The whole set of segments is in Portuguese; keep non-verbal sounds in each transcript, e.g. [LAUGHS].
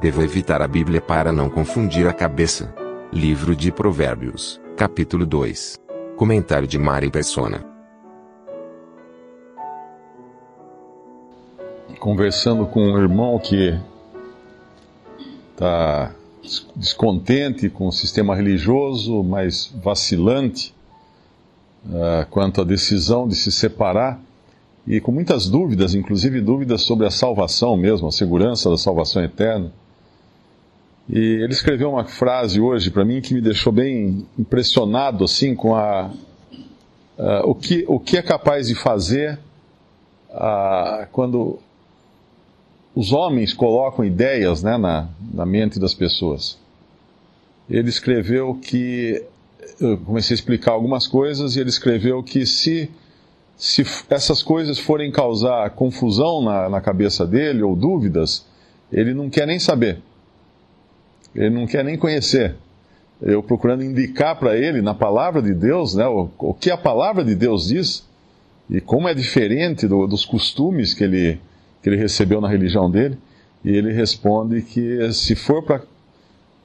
Devo evitar a Bíblia para não confundir a cabeça. Livro de Provérbios, capítulo 2. Comentário de Mari Persona. Conversando com um irmão que está descontente com o sistema religioso, mas vacilante uh, quanto à decisão de se separar e com muitas dúvidas, inclusive dúvidas sobre a salvação mesmo, a segurança da salvação eterna. E ele escreveu uma frase hoje para mim que me deixou bem impressionado assim com a, o, que, o que é capaz de fazer quando os homens colocam ideias né, na, na mente das pessoas. Ele escreveu que. Eu comecei a explicar algumas coisas e ele escreveu que se, se essas coisas forem causar confusão na, na cabeça dele ou dúvidas, ele não quer nem saber. Ele não quer nem conhecer. Eu procurando indicar para ele, na palavra de Deus, né, o, o, que a palavra de Deus diz e como é diferente do, dos costumes que ele, que ele recebeu na religião dele, e ele responde que se for para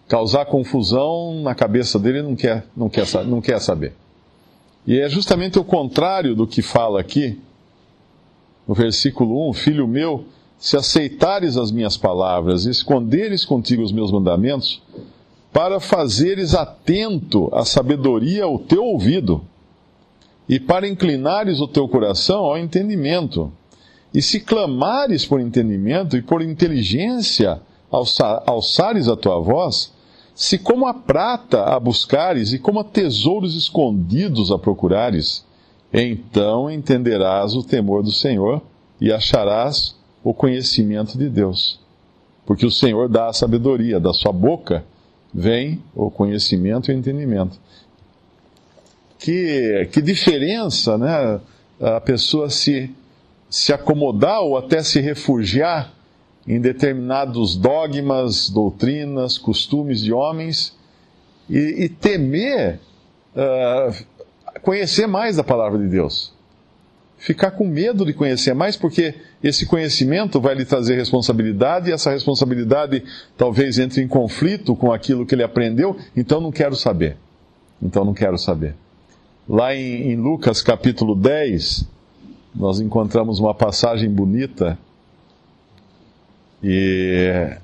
causar confusão na cabeça dele, não quer, não, quer, não quer saber. E é justamente o contrário do que fala aqui, no versículo 1: Filho meu, se aceitares as minhas palavras e esconderes contigo os meus mandamentos, para fazeres atento à sabedoria o teu ouvido, e para inclinares o teu coração ao entendimento. E se clamares por entendimento e por inteligência alçares a tua voz, se como a prata a buscares e como a tesouros escondidos a procurares, então entenderás o temor do Senhor e acharás o conhecimento de Deus. Porque o Senhor dá a sabedoria, da sua boca vem o conhecimento e o entendimento. Que, que diferença, né? A pessoa se se acomodar ou até se refugiar em determinados dogmas, doutrinas, costumes de homens e, e temer uh, conhecer mais da palavra de Deus. Ficar com medo de conhecer mais, porque esse conhecimento vai lhe trazer responsabilidade e essa responsabilidade talvez entre em conflito com aquilo que ele aprendeu, então não quero saber. Então não quero saber. Lá em, em Lucas capítulo 10, nós encontramos uma passagem bonita e,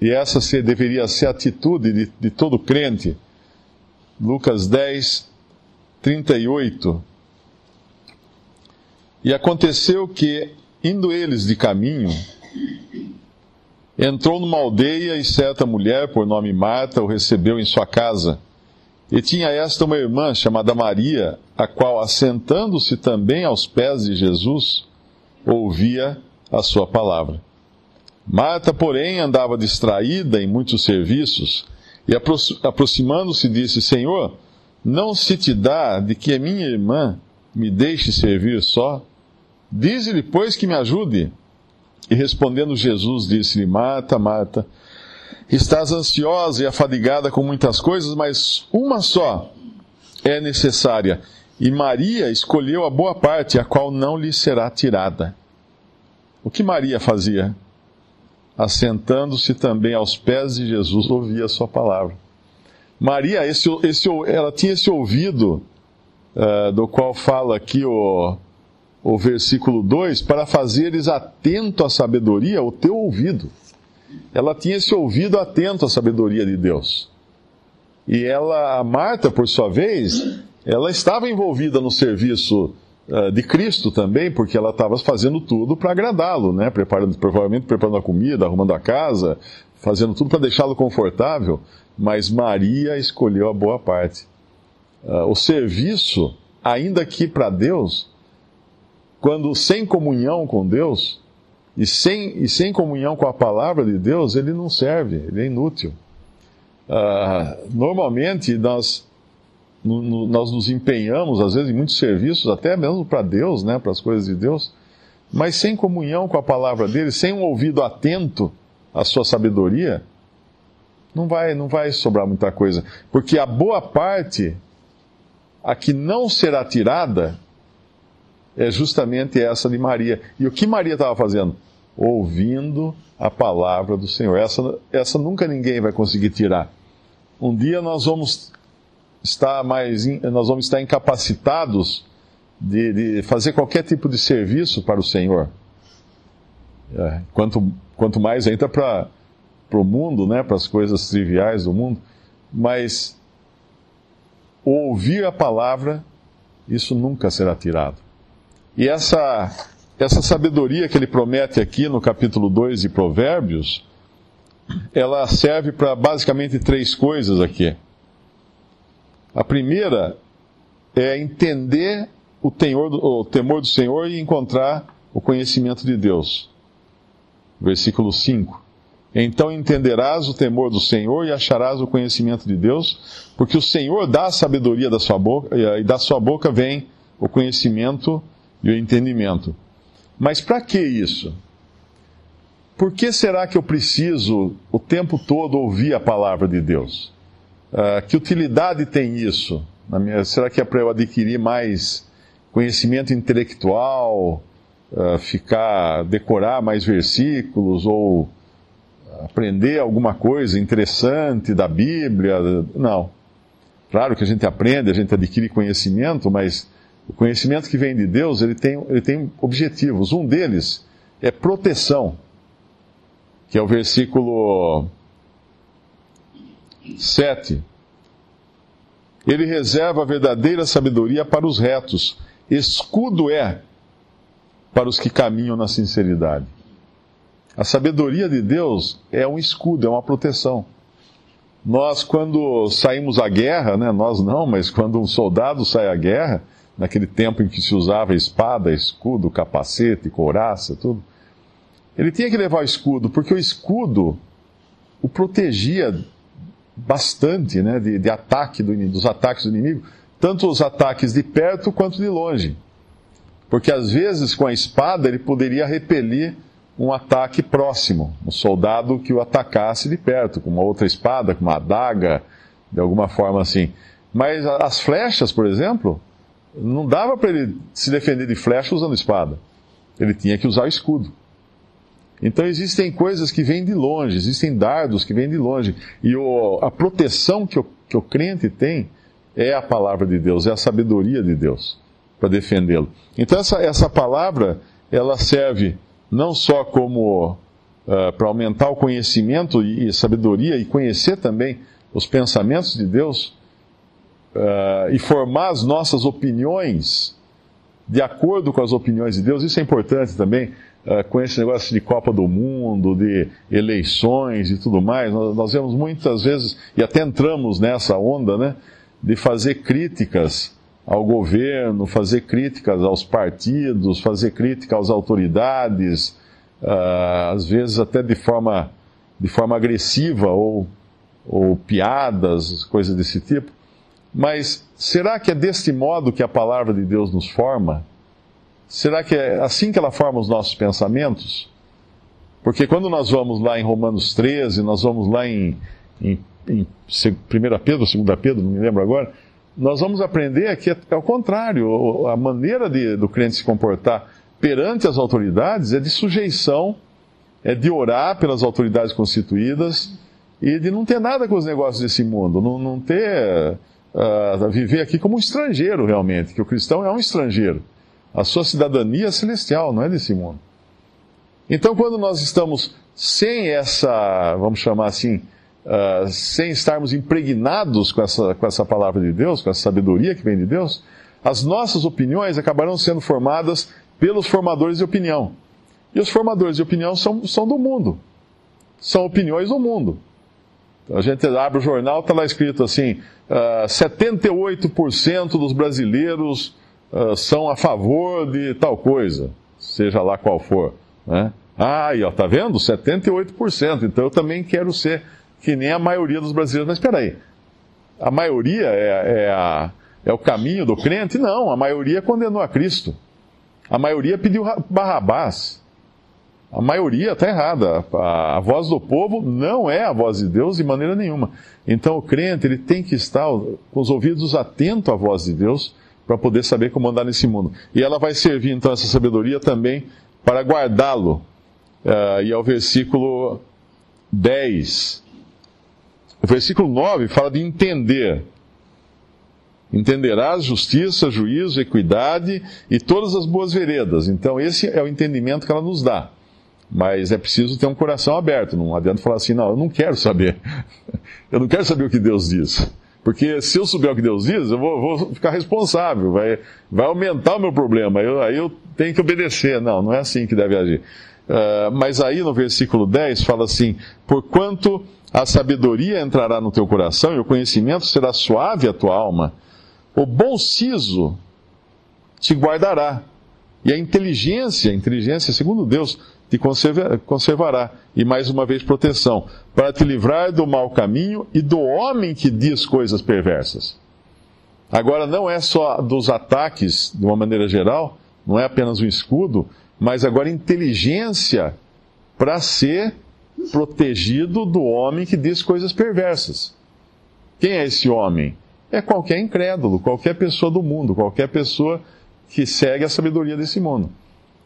e essa se, deveria ser a atitude de, de todo crente. Lucas 10, 38. E aconteceu que, indo eles de caminho, entrou numa aldeia e certa mulher, por nome Marta, o recebeu em sua casa. E tinha esta uma irmã chamada Maria, a qual, assentando-se também aos pés de Jesus, ouvia a sua palavra. Marta, porém, andava distraída em muitos serviços, e aproximando-se disse: Senhor, não se te dá de que a minha irmã me deixe servir só? Dize-lhe, pois, que me ajude. E respondendo Jesus, disse-lhe: Marta, Marta, Estás ansiosa e afadigada com muitas coisas, mas uma só é necessária. E Maria escolheu a boa parte, a qual não lhe será tirada. O que Maria fazia? Assentando-se também aos pés de Jesus, ouvia a sua palavra. Maria, esse, esse, ela tinha esse ouvido, uh, do qual fala aqui o, o versículo 2, para fazeres atento à sabedoria o teu ouvido ela tinha esse ouvido atento à sabedoria de Deus. E ela, a Marta, por sua vez, ela estava envolvida no serviço uh, de Cristo também, porque ela estava fazendo tudo para agradá-lo, né? Preparando, provavelmente preparando a comida, arrumando a casa, fazendo tudo para deixá-lo confortável. Mas Maria escolheu a boa parte. Uh, o serviço, ainda que para Deus, quando sem comunhão com Deus, e sem, e sem comunhão com a palavra de Deus, ele não serve, ele é inútil. Uh, normalmente nós, no, nós nos empenhamos, às vezes, em muitos serviços, até mesmo para Deus, né, para as coisas de Deus, mas sem comunhão com a palavra dele, sem um ouvido atento à sua sabedoria, não vai, não vai sobrar muita coisa. Porque a boa parte, a que não será tirada, é justamente essa de Maria. E o que Maria estava fazendo? ouvindo a palavra do Senhor. Essa, essa nunca ninguém vai conseguir tirar. Um dia nós vamos estar mais, nós vamos estar incapacitados de, de fazer qualquer tipo de serviço para o Senhor. É, quanto, quanto mais entra para o mundo, né, para as coisas triviais do mundo, mas ouvir a palavra, isso nunca será tirado. E essa, essa sabedoria que ele promete aqui no capítulo 2 de Provérbios, ela serve para basicamente três coisas aqui. A primeira é entender o, temor do, o temor do Senhor e encontrar o conhecimento de Deus. Versículo 5. Então entenderás o temor do Senhor e acharás o conhecimento de Deus, porque o Senhor dá a sabedoria da sua boca, e da sua boca vem o conhecimento e o entendimento. Mas para que isso? Por que será que eu preciso o tempo todo ouvir a palavra de Deus? Uh, que utilidade tem isso? Minha, será que é para eu adquirir mais conhecimento intelectual, uh, ficar, decorar mais versículos ou aprender alguma coisa interessante da Bíblia? Não. Claro que a gente aprende, a gente adquire conhecimento, mas o conhecimento que vem de Deus, ele tem, ele tem objetivos. Um deles é proteção, que é o versículo 7. Ele reserva a verdadeira sabedoria para os retos escudo é para os que caminham na sinceridade. A sabedoria de Deus é um escudo, é uma proteção. Nós, quando saímos à guerra, né, nós não, mas quando um soldado sai à guerra, naquele tempo em que se usava espada, escudo, capacete, couraça, tudo, ele tinha que levar o escudo, porque o escudo o protegia bastante né, de, de ataque do, dos ataques do inimigo tanto os ataques de perto quanto de longe. Porque às vezes com a espada ele poderia repelir um ataque próximo, um soldado que o atacasse de perto, com uma outra espada, com uma adaga, de alguma forma assim. Mas as flechas, por exemplo, não dava para ele se defender de flecha usando espada. Ele tinha que usar escudo. Então existem coisas que vêm de longe, existem dardos que vêm de longe. E o, a proteção que o, que o crente tem é a palavra de Deus, é a sabedoria de Deus para defendê-lo. Então essa, essa palavra, ela serve não só como uh, para aumentar o conhecimento e, e, sabedoria e conhecer também os pensamentos de Deus uh, e formar as nossas opiniões de acordo com as opiniões de Deus, isso é importante também, uh, com esse negócio de Copa do Mundo, de eleições e tudo mais, nós, nós vemos muitas vezes, e até entramos nessa onda, né? de fazer críticas ao governo, fazer críticas aos partidos, fazer crítica às autoridades, uh, às vezes até de forma, de forma agressiva ou, ou piadas, coisas desse tipo. Mas será que é deste modo que a palavra de Deus nos forma? Será que é assim que ela forma os nossos pensamentos? Porque quando nós vamos lá em Romanos 13, nós vamos lá em, em em 1 Pedro, 2 Pedro, não me lembro agora, nós vamos aprender que é, é o contrário. A maneira de, do crente se comportar perante as autoridades é de sujeição, é de orar pelas autoridades constituídas e de não ter nada com os negócios desse mundo, não, não ter. Uh, viver aqui como um estrangeiro realmente, que o cristão é um estrangeiro. A sua cidadania é celestial, não é desse mundo. Então, quando nós estamos sem essa, vamos chamar assim, uh, sem estarmos impregnados com essa, com essa palavra de Deus, com essa sabedoria que vem de Deus, as nossas opiniões acabarão sendo formadas pelos formadores de opinião. E os formadores de opinião são, são do mundo. São opiniões do mundo. A gente abre o jornal, está lá escrito assim: uh, ah, 78% dos brasileiros uh, são a favor de tal coisa, seja lá qual for. Né? Ah, e ó, tá vendo? 78%. Então eu também quero ser que nem a maioria dos brasileiros. Mas espera aí, a maioria é, é, a, é o caminho do crente? Não, a maioria condenou a Cristo. A maioria pediu Barrabás. A maioria está errada. A, voz do povo não é a voz de Deus de maneira nenhuma. Então o crente ele tem que estar com os ouvidos atentos à voz de Deus para poder saber como andar nesse mundo. E ela vai servir então essa sabedoria também para guardá-lo uh, e ao versículo 10. O versículo 9 fala de entender. Entenderás justiça, juízo, equidade e todas as boas veredas. Então, esse é o entendimento que ela nos dá. Mas é preciso ter um coração aberto. Não adianta falar assim, não, eu não quero saber. [LAUGHS] eu não quero saber o que Deus diz. Porque se eu souber o que Deus diz, eu vou, vou ficar responsável, vai, vai aumentar o meu problema, eu, aí eu tenho que obedecer. Não, não é assim que deve agir. Uh, mas aí no versículo 10 fala assim: Porquanto a sabedoria entrará no teu coração e o conhecimento será suave à tua alma, o bom siso te guardará. E a inteligência, a inteligência segundo Deus, te conservará. E mais uma vez, proteção, para te livrar do mau caminho e do homem que diz coisas perversas. Agora, não é só dos ataques, de uma maneira geral, não é apenas um escudo, mas agora inteligência para ser protegido do homem que diz coisas perversas. Quem é esse homem? É qualquer incrédulo, qualquer pessoa do mundo, qualquer pessoa que segue a sabedoria desse mundo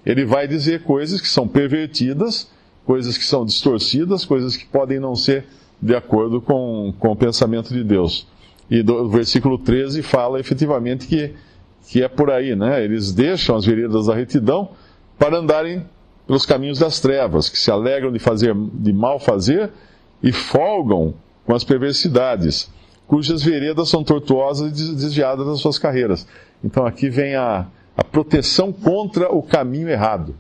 ele vai dizer coisas que são pervertidas, coisas que são distorcidas, coisas que podem não ser de acordo com, com o pensamento de Deus. E do versículo 13 fala efetivamente que, que é por aí, né? Eles deixam as veredas da retidão para andarem pelos caminhos das trevas, que se alegram de fazer de mal fazer e folgam com as perversidades, cujas veredas são tortuosas e desviadas das suas carreiras. Então aqui vem a, a proteção contra o caminho errado,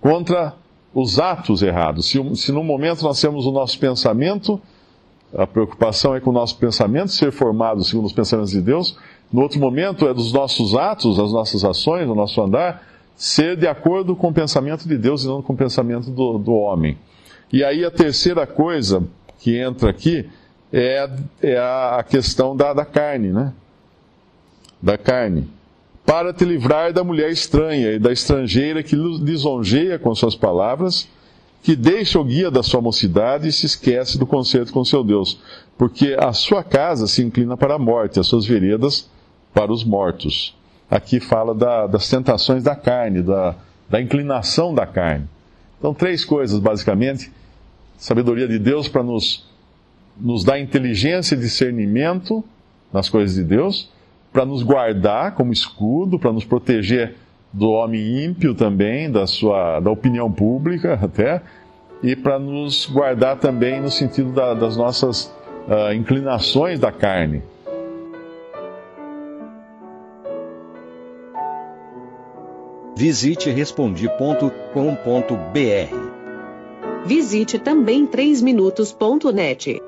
contra os atos errados. Se, se no momento nós temos o nosso pensamento, a preocupação é com o nosso pensamento ser formado segundo os pensamentos de Deus, no outro momento é dos nossos atos, das nossas ações, do nosso andar, ser de acordo com o pensamento de Deus e não com o pensamento do, do homem. E aí a terceira coisa que entra aqui é, é a questão da, da carne, né? Da carne para te livrar da mulher estranha e da estrangeira que lisonjeia com suas palavras, que deixa o guia da sua mocidade e se esquece do concerto com seu Deus, porque a sua casa se inclina para a morte, as suas veredas para os mortos. Aqui fala da, das tentações da carne, da, da inclinação da carne. Então, três coisas, basicamente. Sabedoria de Deus para nos, nos dar inteligência e discernimento nas coisas de Deus para nos guardar como escudo, para nos proteger do homem ímpio também, da sua da opinião pública [LAUGHS] até, e para nos guardar também no sentido da, das nossas uh, inclinações da carne. Visite respondi.com.br. Visite também 3minutos.net.